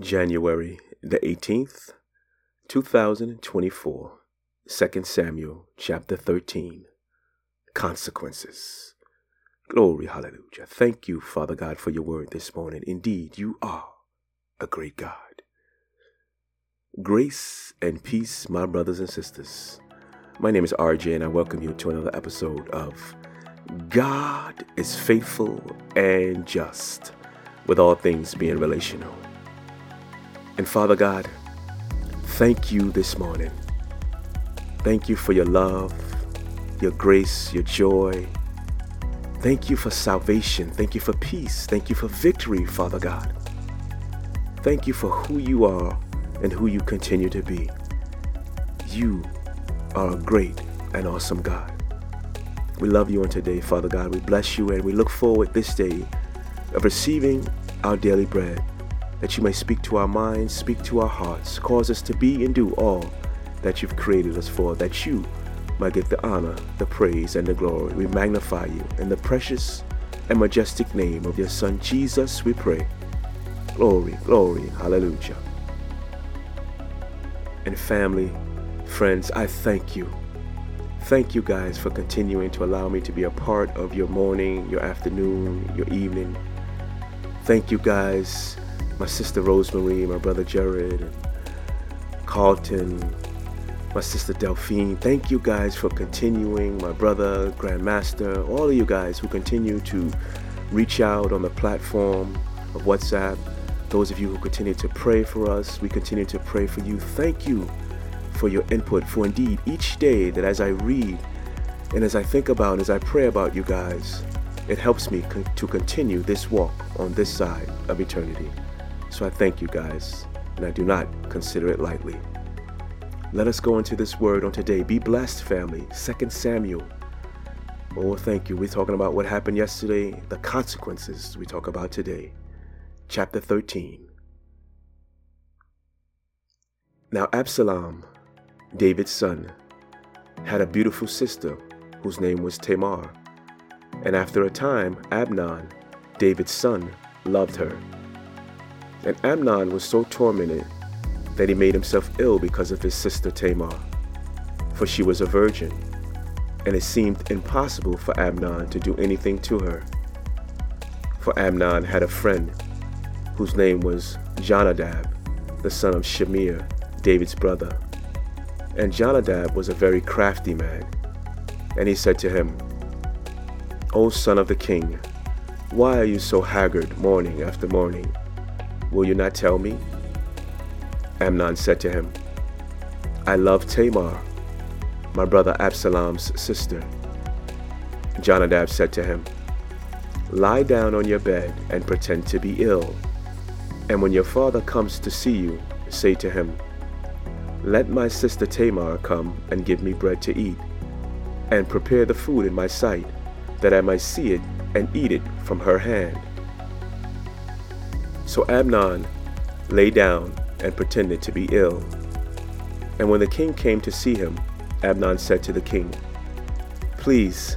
January the 18th, 2024. 2 Samuel chapter 13. Consequences. Glory, hallelujah. Thank you, Father God, for your word this morning. Indeed, you are a great God. Grace and peace, my brothers and sisters. My name is RJ, and I welcome you to another episode of God is Faithful and Just, with all things being relational. And Father God, thank you this morning. Thank you for your love, your grace, your joy. Thank you for salvation. Thank you for peace. Thank you for victory, Father God. Thank you for who you are and who you continue to be. You are a great and awesome God. We love you on today, Father God. We bless you and we look forward this day of receiving our daily bread that you may speak to our minds, speak to our hearts, cause us to be and do all that you've created us for, that you might get the honor, the praise, and the glory. We magnify you in the precious and majestic name of your Son, Jesus, we pray. Glory, glory, hallelujah. And family, friends, I thank you. Thank you guys for continuing to allow me to be a part of your morning, your afternoon, your evening. Thank you guys my sister Rosemary, my brother Jared, and Carlton, my sister Delphine. Thank you guys for continuing, my brother Grandmaster, all of you guys who continue to reach out on the platform of WhatsApp. Those of you who continue to pray for us, we continue to pray for you. Thank you for your input. For indeed, each day that as I read and as I think about, as I pray about you guys, it helps me con- to continue this walk on this side of eternity. So I thank you guys, and I do not consider it lightly. Let us go into this word on today. Be blessed, family. 2 Samuel. Oh, thank you. We're talking about what happened yesterday, the consequences we talk about today. Chapter 13. Now, Absalom, David's son, had a beautiful sister whose name was Tamar. And after a time, Amnon, David's son, loved her. And Amnon was so tormented that he made himself ill because of his sister Tamar, for she was a virgin, and it seemed impossible for Amnon to do anything to her. For Amnon had a friend whose name was Jonadab, the son of Shimeah, David's brother. And Jonadab was a very crafty man, and he said to him, O son of the king, why are you so haggard morning after morning? Will you not tell me? Amnon said to him, I love Tamar, my brother Absalom's sister. Jonadab said to him, Lie down on your bed and pretend to be ill. And when your father comes to see you, say to him, Let my sister Tamar come and give me bread to eat, and prepare the food in my sight, that I might see it and eat it from her hand. So Amnon lay down and pretended to be ill. And when the king came to see him, Amnon said to the king, Please,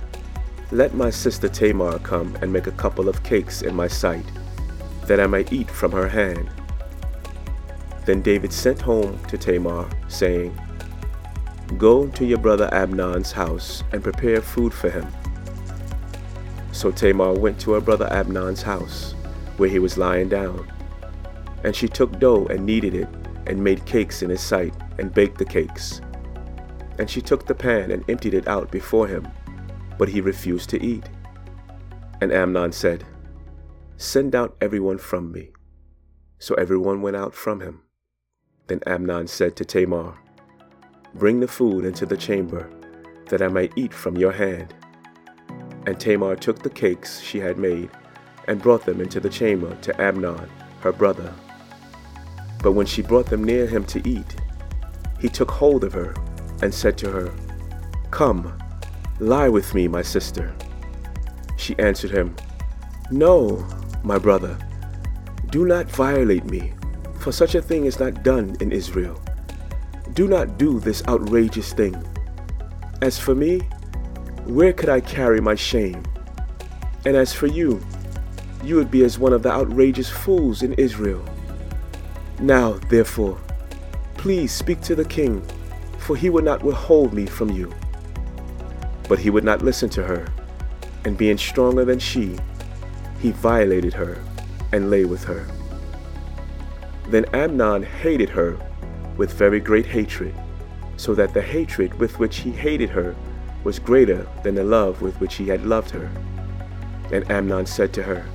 let my sister Tamar come and make a couple of cakes in my sight, that I might eat from her hand. Then David sent home to Tamar, saying, Go to your brother Amnon's house and prepare food for him. So Tamar went to her brother Amnon's house where he was lying down. And she took dough and kneaded it, and made cakes in his sight, and baked the cakes. And she took the pan and emptied it out before him, but he refused to eat. And Amnon said, Send out everyone from me. So everyone went out from him. Then Amnon said to Tamar, Bring the food into the chamber, that I may eat from your hand. And Tamar took the cakes she had made and brought them into the chamber to Amnon, her brother. But when she brought them near him to eat, he took hold of her and said to her, Come, lie with me, my sister. She answered him, No, my brother, do not violate me, for such a thing is not done in Israel. Do not do this outrageous thing. As for me, where could I carry my shame? And as for you, you would be as one of the outrageous fools in Israel. Now, therefore, please speak to the king, for he would not withhold me from you. But he would not listen to her, and being stronger than she, he violated her and lay with her. Then Amnon hated her with very great hatred, so that the hatred with which he hated her was greater than the love with which he had loved her. And Amnon said to her,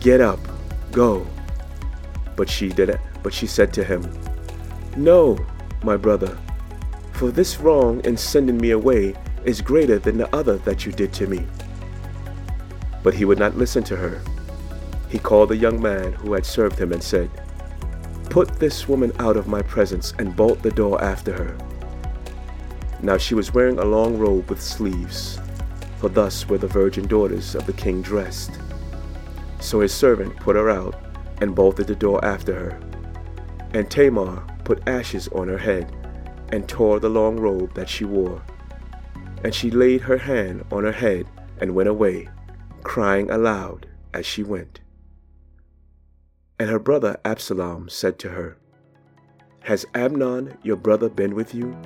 Get up, go. But she did it. but she said to him, No, my brother, for this wrong in sending me away is greater than the other that you did to me. But he would not listen to her. He called the young man who had served him and said, Put this woman out of my presence and bolt the door after her. Now she was wearing a long robe with sleeves, for thus were the virgin daughters of the king dressed. So his servant put her out and bolted the door after her. And Tamar put ashes on her head and tore the long robe that she wore. And she laid her hand on her head and went away, crying aloud as she went. And her brother Absalom said to her, Has Amnon your brother been with you?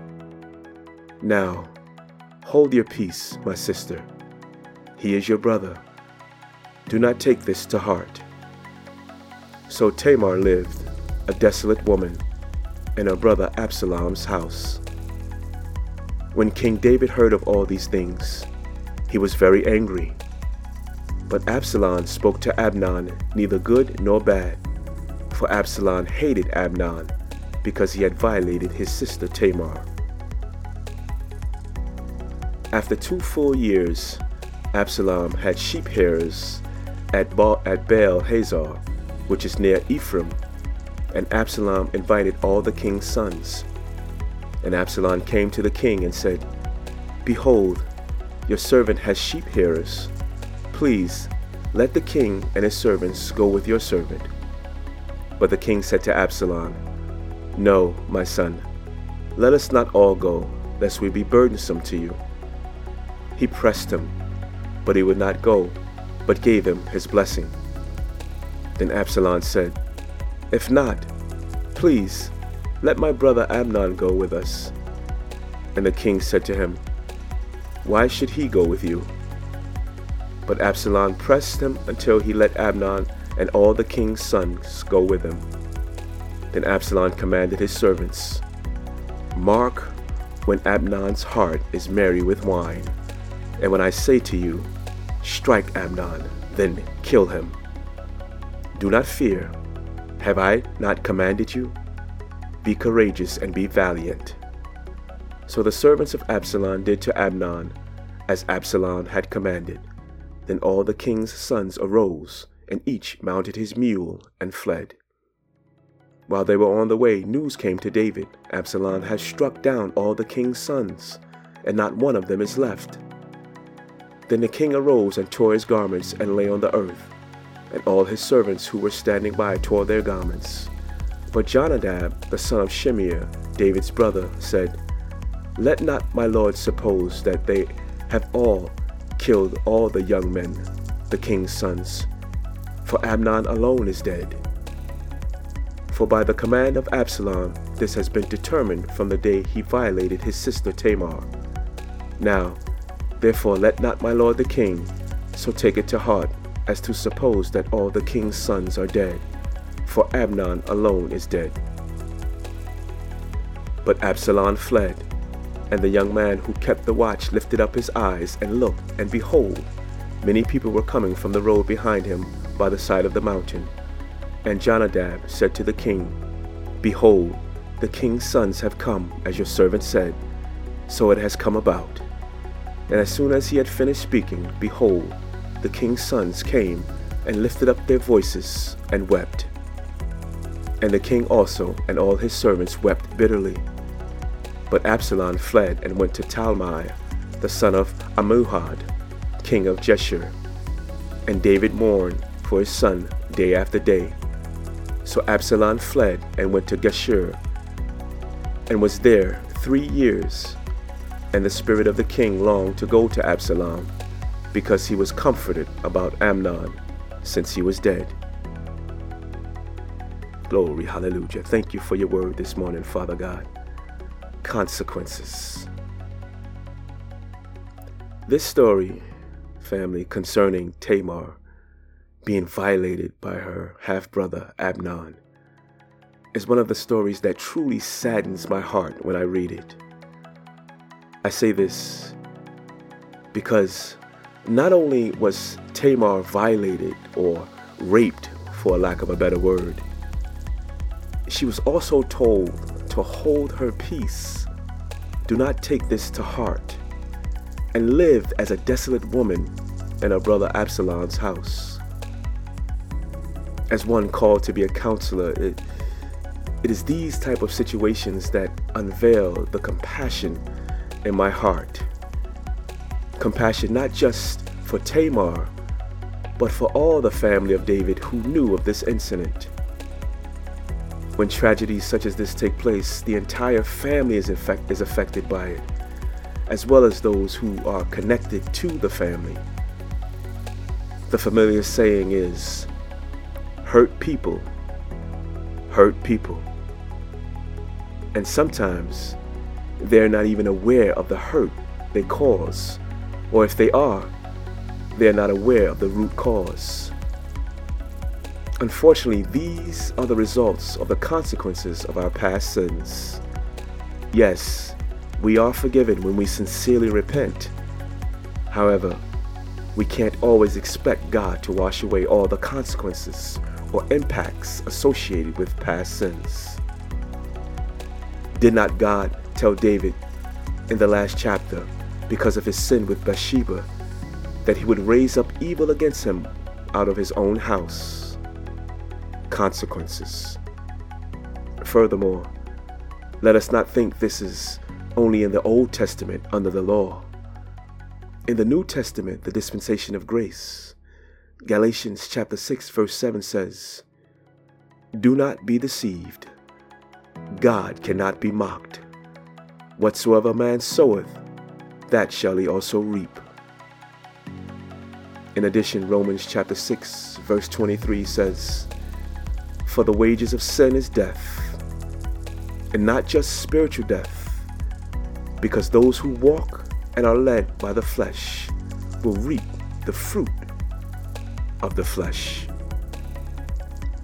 Now, hold your peace, my sister. He is your brother. Do not take this to heart. So Tamar lived, a desolate woman, in her brother Absalom's house. When King David heard of all these things, he was very angry. But Absalom spoke to Amnon neither good nor bad, for Absalom hated Amnon because he had violated his sister Tamar. After two full years, Absalom had sheep shearers at, ba- at Baal Hazor, which is near Ephraim, and Absalom invited all the king's sons. And Absalom came to the king and said, Behold, your servant has sheep shearers. Please, let the king and his servants go with your servant. But the king said to Absalom, No, my son, let us not all go, lest we be burdensome to you. He pressed him, but he would not go, but gave him his blessing. Then Absalom said, If not, please, let my brother Amnon go with us. And the king said to him, Why should he go with you? But Absalom pressed him until he let Amnon and all the king's sons go with him. Then Absalom commanded his servants, Mark when Amnon's heart is merry with wine and when I say to you, Strike Amnon, then kill him. Do not fear. Have I not commanded you? Be courageous and be valiant. So the servants of Absalom did to Amnon as Absalom had commanded. Then all the king's sons arose, and each mounted his mule and fled. While they were on the way, news came to David Absalom has struck down all the king's sons, and not one of them is left. Then the king arose and tore his garments and lay on the earth. And all his servants who were standing by tore their garments. But Jonadab, the son of Shimeah, David's brother, said, Let not my lord suppose that they have all killed all the young men, the king's sons, for Amnon alone is dead. For by the command of Absalom, this has been determined from the day he violated his sister Tamar. Now, Therefore let not my lord the king so take it to heart as to suppose that all the king's sons are dead, for Amnon alone is dead. But Absalom fled, and the young man who kept the watch lifted up his eyes and looked, and behold, many people were coming from the road behind him by the side of the mountain. And Jonadab said to the king, Behold, the king's sons have come, as your servant said, so it has come about. And as soon as he had finished speaking, behold, the king's sons came and lifted up their voices and wept. And the king also and all his servants wept bitterly. But Absalom fled and went to Talmai, the son of Ammihud, king of Geshur. And David mourned for his son day after day. So Absalom fled and went to Geshur, and was there three years. And the spirit of the king longed to go to Absalom, because he was comforted about Amnon, since he was dead. Glory, hallelujah. Thank you for your word this morning, Father God. Consequences. This story, family, concerning Tamar being violated by her half brother Abnon, is one of the stories that truly saddens my heart when I read it. I say this because not only was Tamar violated or raped, for lack of a better word, she was also told to hold her peace. Do not take this to heart and lived as a desolate woman in her brother Absalom's house. As one called to be a counselor, it, it is these type of situations that unveil the compassion in my heart. Compassion not just for Tamar, but for all the family of David who knew of this incident. When tragedies such as this take place, the entire family is, effect- is affected by it as well as those who are connected to the family. The familiar saying is hurt people, hurt people. And sometimes they're not even aware of the hurt they cause, or if they are, they're not aware of the root cause. Unfortunately, these are the results of the consequences of our past sins. Yes, we are forgiven when we sincerely repent. However, we can't always expect God to wash away all the consequences or impacts associated with past sins. Did not God tell David in the last chapter, because of his sin with Bathsheba, that he would raise up evil against him out of his own house? Consequences. Furthermore, let us not think this is only in the Old Testament under the law. In the New Testament, the dispensation of grace, Galatians chapter 6 verse 7 says, Do not be deceived. God cannot be mocked. Whatsoever a man soweth, that shall he also reap. In addition, Romans chapter 6 verse 23 says, For the wages of sin is death, and not just spiritual death, because those who walk and are led by the flesh will reap the fruit of the flesh.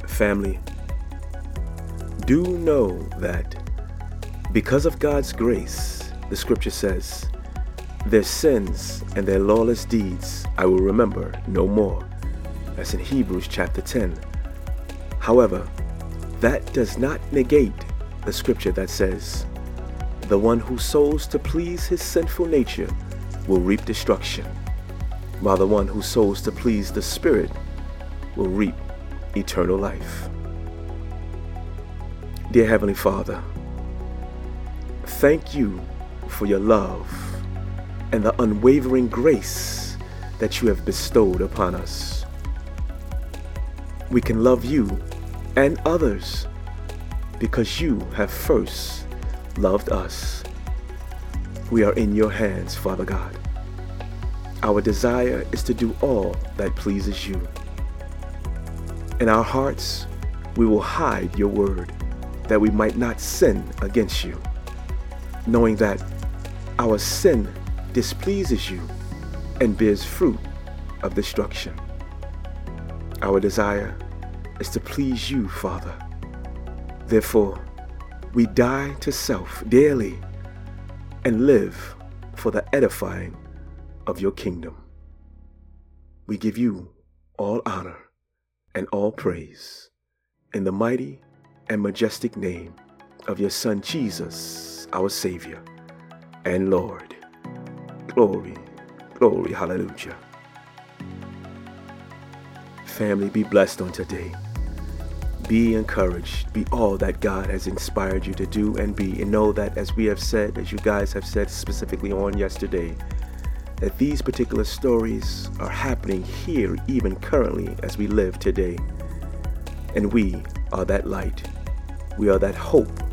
Family, do know that because of God's grace, the scripture says, their sins and their lawless deeds I will remember no more. That's in Hebrews chapter 10. However, that does not negate the scripture that says, the one who sows to please his sinful nature will reap destruction, while the one who sows to please the Spirit will reap eternal life. Dear Heavenly Father, thank you for your love and the unwavering grace that you have bestowed upon us. We can love you and others because you have first loved us. We are in your hands, Father God. Our desire is to do all that pleases you. In our hearts, we will hide your word that we might not sin against you, knowing that our sin displeases you and bears fruit of destruction. Our desire is to please you, Father. Therefore, we die to self daily and live for the edifying of your kingdom. We give you all honor and all praise in the mighty and majestic name of your Son Jesus, our Savior and Lord. Glory, glory, hallelujah. Family, be blessed on today. Be encouraged. Be all that God has inspired you to do and be. And know that, as we have said, as you guys have said specifically on yesterday, that these particular stories are happening here, even currently, as we live today. And we are that light. We are that hope.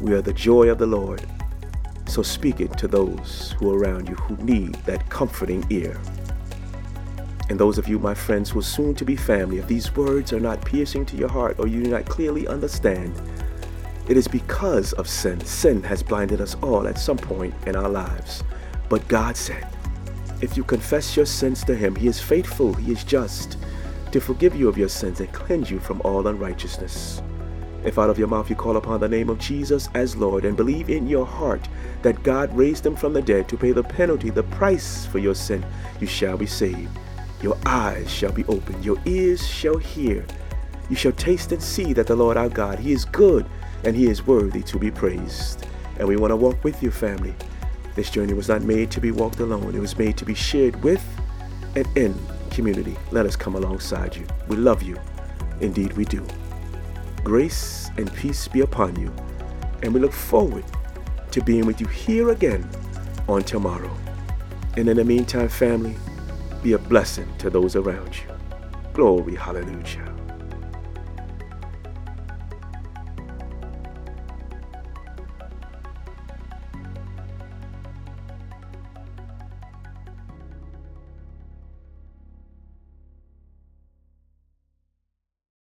We are the joy of the Lord. So speak it to those who are around you who need that comforting ear. And those of you, my friends, who are soon to be family, if these words are not piercing to your heart or you do not clearly understand, it is because of sin. Sin has blinded us all at some point in our lives. But God said, if you confess your sins to Him, He is faithful, He is just to forgive you of your sins and cleanse you from all unrighteousness. If out of your mouth you call upon the name of Jesus as Lord and believe in your heart that God raised him from the dead to pay the penalty, the price for your sin, you shall be saved. Your eyes shall be opened, your ears shall hear. You shall taste and see that the Lord our God, He is good and He is worthy to be praised. And we want to walk with you, family. This journey was not made to be walked alone, it was made to be shared with and in community. Let us come alongside you. We love you. Indeed, we do. Grace and peace be upon you. And we look forward to being with you here again on tomorrow. And in the meantime, family, be a blessing to those around you. Glory, hallelujah.